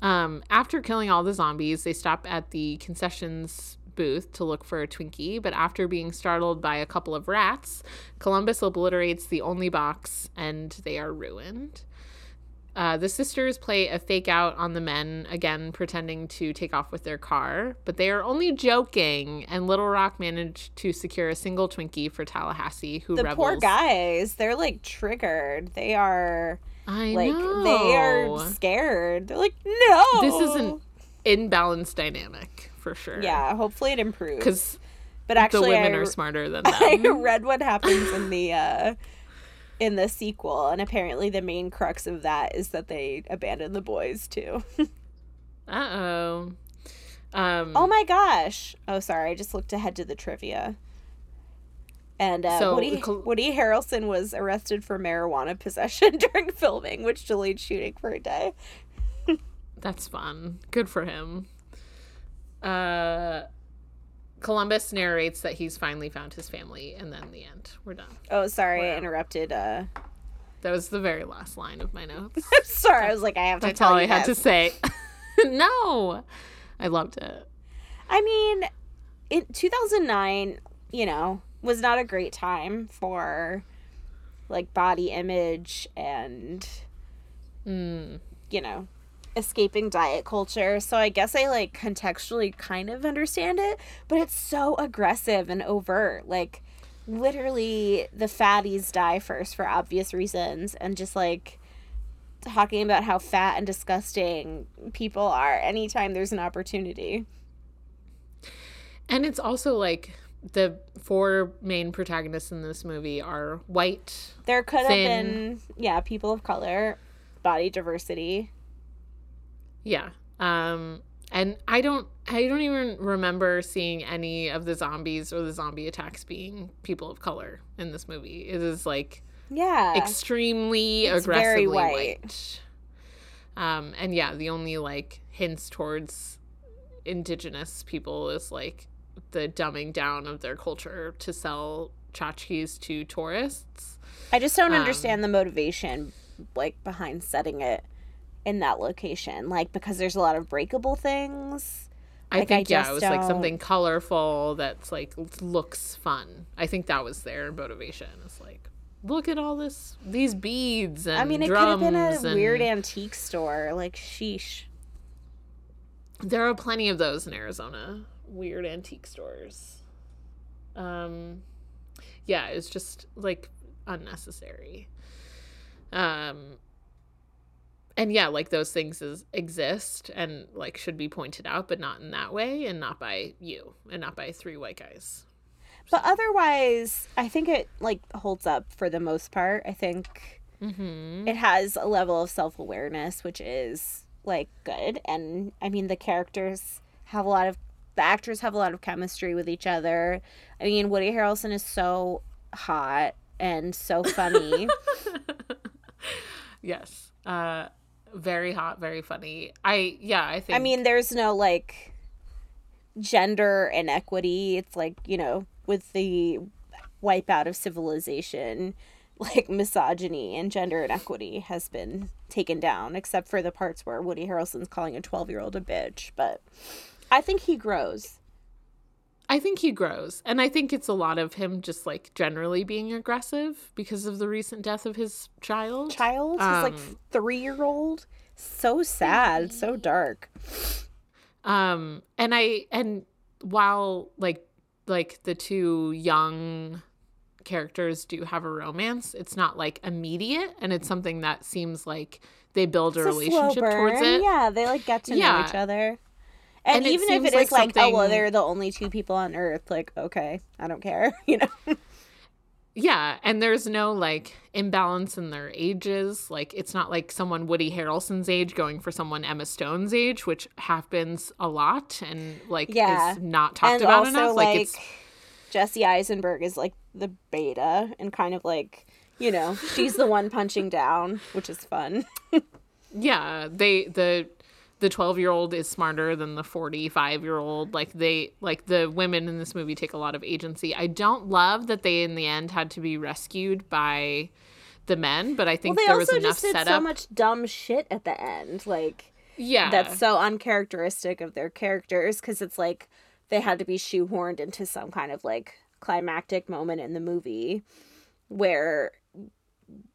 Um, after killing all the zombies, they stop at the concessions booth to look for a Twinkie, but after being startled by a couple of rats, Columbus obliterates the only box and they are ruined. Uh, the sisters play a fake out on the men, again pretending to take off with their car, but they are only joking, and Little Rock managed to secure a single Twinkie for Tallahassee, who The rebels. poor guys, they're like triggered. They are I like know. they are scared. They're like, no. This is an imbalanced dynamic for sure. yeah. Hopefully it improves. because but actually, the women I, are smarter than them. I read what happens in the uh, in the sequel, and apparently the main crux of that is that they abandon the boys too. uh oh. Um, oh my gosh! Oh, sorry, I just looked ahead to the trivia. And uh, So, Woody, Woody Harrelson was arrested for marijuana possession during filming, which delayed shooting for a day. that's fun. Good for him. Uh, Columbus narrates that he's finally found his family, and then the end. We're done. Oh, sorry, I interrupted. Uh, That was the very last line of my notes. sorry, I was like, I have to That's tell all you I had to say. no, I loved it. I mean, in 2009, you know, was not a great time for like body image and Mm. you know, escaping diet culture. So I guess I like contextually kind of understand it, but it's so aggressive and overt. Like literally the fatties die first for obvious reasons and just like talking about how fat and disgusting people are anytime there's an opportunity. And it's also like the four main protagonists in this movie are white. There could have been, yeah, people of color, body diversity. Yeah. Um and I don't I don't even remember seeing any of the zombies or the zombie attacks being people of color in this movie. It is like Yeah. extremely It's aggressively very white. white. Um and yeah, the only like hints towards indigenous people is like the dumbing down of their culture to sell tchotchkes to tourists. I just don't um, understand the motivation like behind setting it in that location. Like because there's a lot of breakable things. I Like, I think yeah, just it was like don't- something colorful that's like looks fun. I think that was their motivation. It's like look at all this these beads and I mean, it could have been a and- weird antique store. Like sheesh. There are plenty of those in Arizona. Weird antique stores. Um yeah, it's just like unnecessary. Um and yeah, like those things is, exist and like should be pointed out, but not in that way and not by you and not by three white guys. But otherwise, I think it like holds up for the most part. I think Mm-hmm. it has a level of self-awareness which is like good and i mean the characters have a lot of the actors have a lot of chemistry with each other i mean woody harrelson is so hot and so funny yes. Uh very hot, very funny. I yeah, I think i mean there's no like gender inequity it's like you know with the wipeout of civilization like misogyny and gender inequity has been taken down except for the parts where woody harrelson's calling a 12 year old a bitch but i think he grows I think he grows. And I think it's a lot of him just like generally being aggressive because of the recent death of his child. child he's like Um, three year old so sad so dark Um and I and while like like the two young characters do have a romance, it's not like immediate and it's something that seems like they build a It's a slow relationship towards it. yeah they like get to know each other and, And even if it like is like, oh well they're the only two people on earth like okay i don't care you know Yeah, and there's no like imbalance in their ages. Like it's not like someone Woody Harrelson's age going for someone Emma Stone's age, which happens a lot and like Yeah. is not talked and about also enough. like, Like, it's Jesse Eisenberg is like the beta and kind of like you know she's the one punching down, which is fun. yeah, they the the 12 year old is smarter than the 45 year old like they like the women in this movie take a lot of agency. I don't love that they in the end had to be rescued by the men but i Well, think they there was enough setup so much dumb shit at the end, like. yeah. that's so uncharacteristic of their characters because it's like they had to be shoehorned into some kind of like climactic moment in the movie where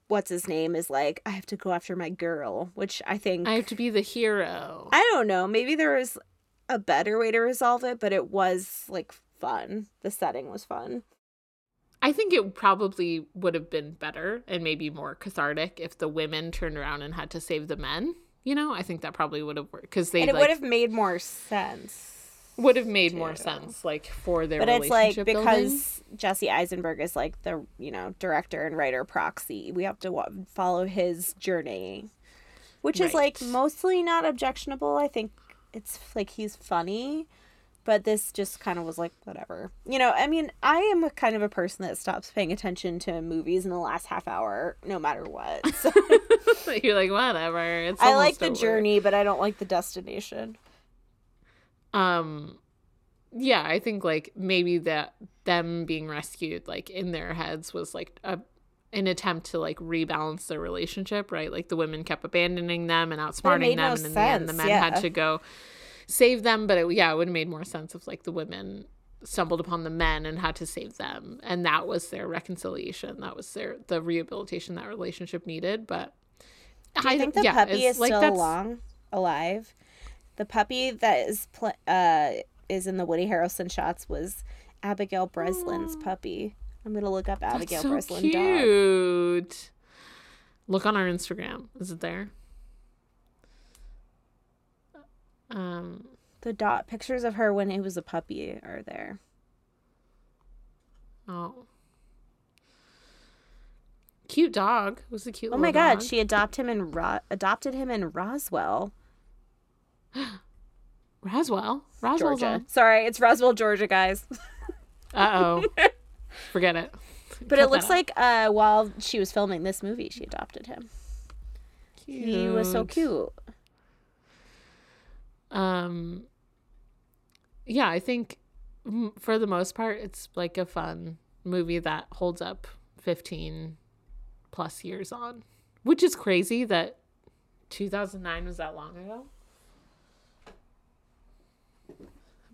what's his name is like i have to go after my girl which i think i have to be the hero. I don't know. Maybe there was a better way to resolve it but it was like fun. The setting was fun. I think it probably would have been better and maybe more cathartic if the women turned around and had to save the men. You know, I think that probably would have worked because they and it like, would have made more sense would have made more sense, like for their but it's like relationship building. because Jesse Eisenberg is like the you know director and writer proxy, we have to wa- follow his journey, which is like mostly not objectionable. I think it's like he's funny, but this just kind of was like whatever. You know, I mean, I am a kind of a person that stops paying attention to movies in the last half hour, no matter what. So You're like whatever. It's I like the over." journey, but I don't like the destination. Um yeah i think like maybe that them being rescued like in their heads was like a an attempt to like rebalance their relationship right? Like the women kept abandoning them and outsmarting them no and in the end the men yeah. had to go save them. But it, yeah it would have made more sense if like the women stumbled upon the men and had to save them. And that was their reconciliation. That was their the rehabilitation that relationship needed. But Do you think the yeah, puppy is like still along, alive? The puppy that is pl- uh is in the Woody Harrelson shots was Abigail Breslin's puppy. I'm gonna look up That's Abigail so Breslin dog. cute. Look on our Instagram. Is it there? Um, The dog pictures of her when it was a puppy are there. oh. Cute dog. It was a cute Oh my god, dog. she adopted him in Ro- adopted him in Roswell, Roswell. Roswell's Georgia. Sorry, it's Roswell, Georgia, guys. Uh oh. Forget it. But Cut it looks like uh while she was filming this movie, she adopted him. He was so cute. Um, yeah, I think for the most part, it's like a fun movie that holds up 15 plus years on, which is crazy that 2009 was that long ago.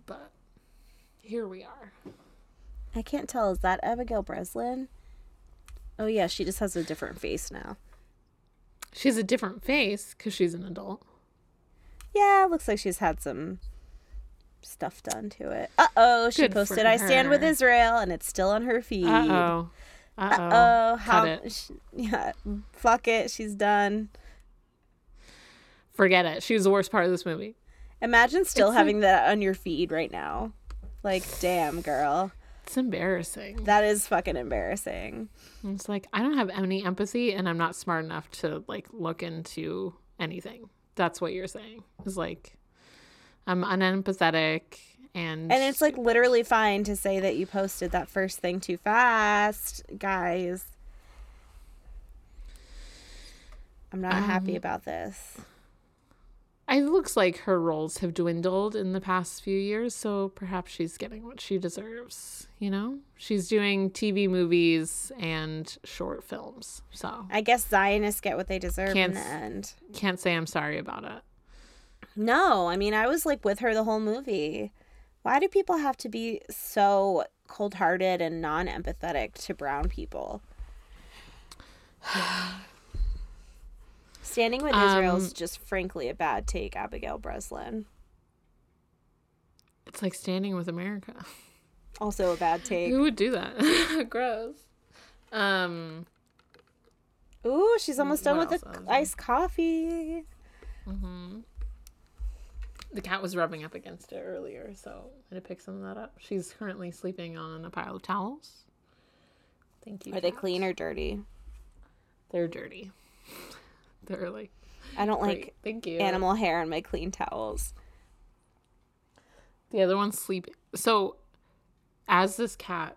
But here we are. I can't tell. Is that Abigail Breslin? Oh yeah, she just has a different face now. She has a different face because she's an adult. Yeah, looks like she's had some stuff done to it. Uh oh, she Good posted "I stand with. Israel" and it's still on her feed. Uh oh. Uh Oh, how? Cut it. sh- yeah, fuck it. She's done. Forget it. She was the worst part of this movie. Imagine still It's like- having that on your feed right now. Like, damn, girl, It's embarrassing. that is fucking embarrassing. It's like I don't have any empathy and I'm not smart enough to like look into anything. That's what you're saying. It's like I'm unempathetic and And it's like literally fine to say that you posted that first thing too fast, guys. I'm not happy Um, about this. It looks like her roles have dwindled in the past few years, so perhaps she's getting what she deserves, you know? She's doing TV movies and short films. So, I guess Zionists get what they deserve Can't in the end. can't say I'm sorry about it. No, I mean, I was like with her the whole movie. Why do people have to be so cold hearted and non empathetic to brown people? Standing with Israel is Um, just frankly a bad take, Abigail Breslin. It's like standing with America. Also a bad take. Who would do that? Gross. Um Ooh, she's almost done with the iced coffee. The cat was rubbing up against it earlier, so I had to pick some of that up. She's currently sleeping on a pile of towels. Thank you. Are they clean or dirty? They're dirty. They're like I don't like Thank you. animal hair on my clean towels. The other one's sleeping. So, as this cat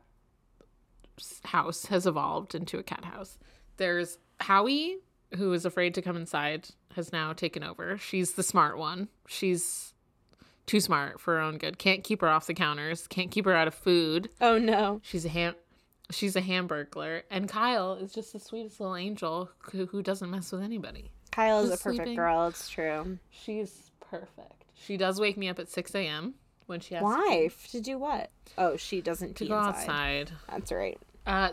house has evolved into a cat house, there's Howie, who is afraid to come inside, has now taken over. She's the smart one. She's too smart for her own good. Can't keep her off the counters. Can't keep her out of food. Oh no. She's a ham. She's a hamburglar, and Kyle is just the sweetest little angel who, who doesn't mess with anybody. Kyle is a perfect sleeping. girl. It's true. She's perfect. She does wake me up at six a.m. when she has Why? To do what? Oh, she doesn't to go inside. outside. That's right. Uh,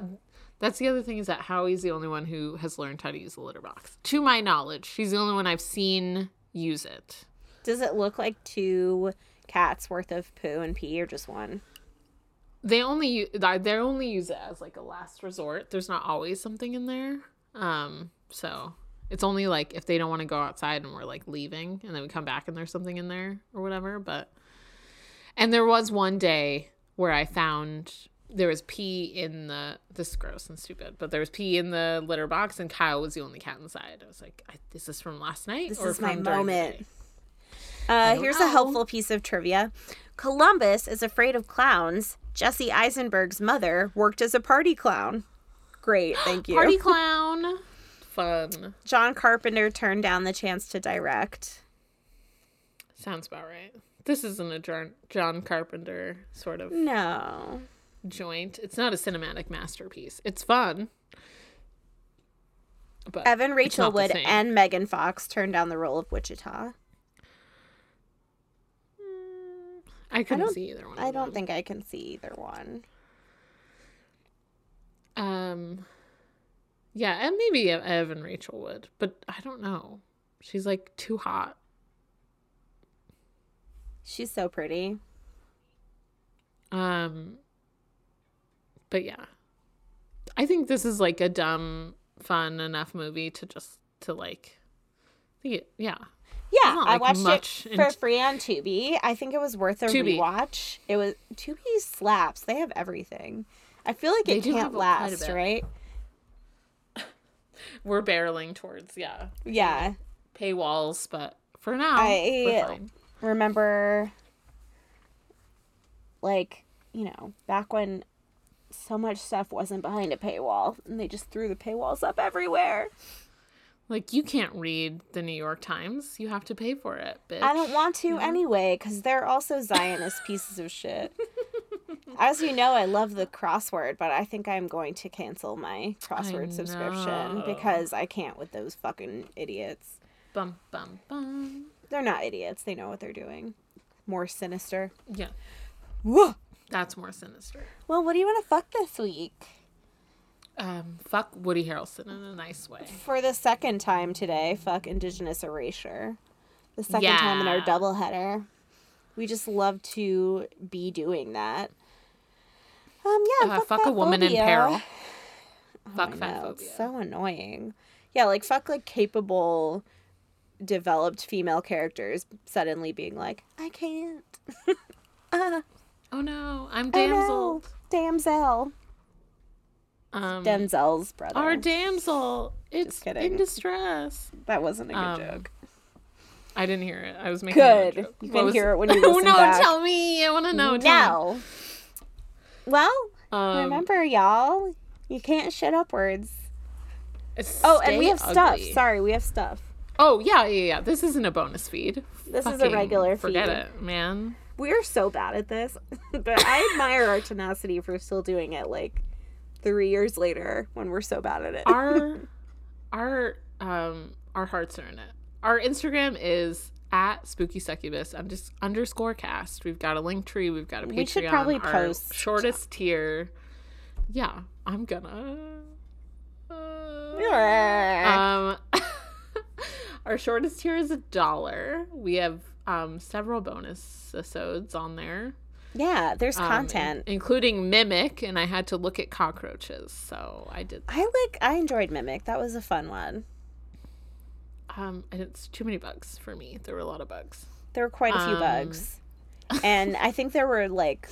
that's the other thing is that Howie's the only one who has learned how to use the litter box. To my knowledge, she's the only one I've seen use it. Does it look like two cats worth of poo and pee, or just one? They only they only use it as like a last resort. There's not always something in there. Um, so it's only like if they don't want to go outside and we're like leaving, and then we come back and there's something in there or whatever. But and there was one day where I found there was pee in the this is gross and stupid, but there was pee in the litter box, and Kyle was the only cat inside. I was like, I, "Is this from last night? This or is my from during the moment. Uh, here's know. a helpful piece of trivia. Columbus is afraid of clowns. Jesse Eisenberg's mother worked as a party clown. Great, thank you. Party clown, fun. John Carpenter turned down the chance to direct. Sounds about right. This isn't a John, John Carpenter sort of No. joint. It's not a cinematic masterpiece. It's fun. But Evan Rachel Wood and Megan Fox turned down the role of Wichita. I couldn't don't- see either one. I don't think I can see either one. Um, yeah, and maybe Evan Rachel would, but I don't know. She's like too hot. She's so pretty. Um, but yeah, I think this is like a dumb, fun enough movie to just to like. Think it, yeah, Yeah, not, I like, watched it for free on Tubi. I think it was worth a Tubi. rewatch. It was Tubi slaps. They have everything. I feel like it can't have quite a last, right? we're barreling towards yeah Yeah. paywalls, but for now I-. Remember like, you know, back when so much stuff wasn't behind a paywall and they just threw the paywalls up everywhere. Like you can't read the New York Times; you have to pay for it. Bitch. I don't want to anyway cuz they're also Zionist pieces of shit. As you know, I love the crossword, but I think I'm going to cancel my crossword subscription because I can't with those fucking idiots. Bum bum bum. They're not idiots. They know what they're doing. More sinister. Yeah, Whoa. that's more sinister. Well, what do you want to fuck this week? Um, fuck Woody Harrelson in a nice way. For the second time today, fuck Indigenous erasure. The second time in our Yeah. doubleheader. We just love to be doing that. Um, yeah, Uh, fuck a woman in peril. Fuck fat phobia. it's so annoying. Yeah, like fuck like capable, developed female characters suddenly being like, I can't. uh, Oh no, I'm oh no, damsel. Um, Denzel's brother. our damsel. It's in distress. that wasn't a good Um, joke. I didn't hear it. I was making a Good. joke. You What can was- hear it when you Oh listen no! back. Tell me. I want to know. No. Well, Um, remember, y'all, you can't shit upwards. Oh, and we have stuff. Sorry, we have stuff. Oh yeah, yeah, yeah. This isn't a bonus feed. This is a regular Forget feed. it, man. We are so bad at this, but I admire our tenacity for still doing it like three years later when we're so bad at it. Our our um our hearts are in it. Our Instagram is at spooky succubus and just underscore cast. We've got a link tree. We've got a Patreon. We should probably our post- shortest tier. Yeah, I'm gonna. uh, Um, our shortest tier is a dollar. We have um several bonus episodes on there. Yeah, there's um, in- content. including mimic, and I had to look at cockroaches, so I did. I like. I enjoyed Mimic. That was a fun one. Um, and it's too many bugs for me. There were a lot of bugs. There were quite a few Um, bugs, and I think there were like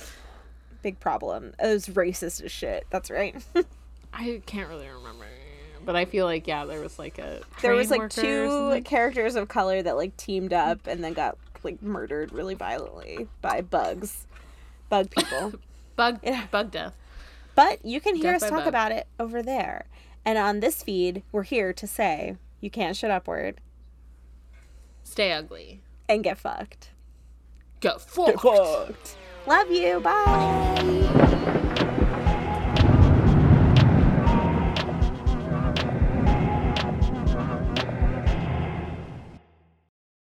big problem. It was racist as shit. That's right. I can't really remember, but I feel like yeah, there was like a there was like two characters of color that like teamed up and then got like murdered really violently by bugs, bug people. bug Yeah. bug death. but you can hear Death us talk bug. about it over there. And on this feed, we're here to say you can't shut upward Stay ugly. and get fucked. Get fucked. Love you. Bye.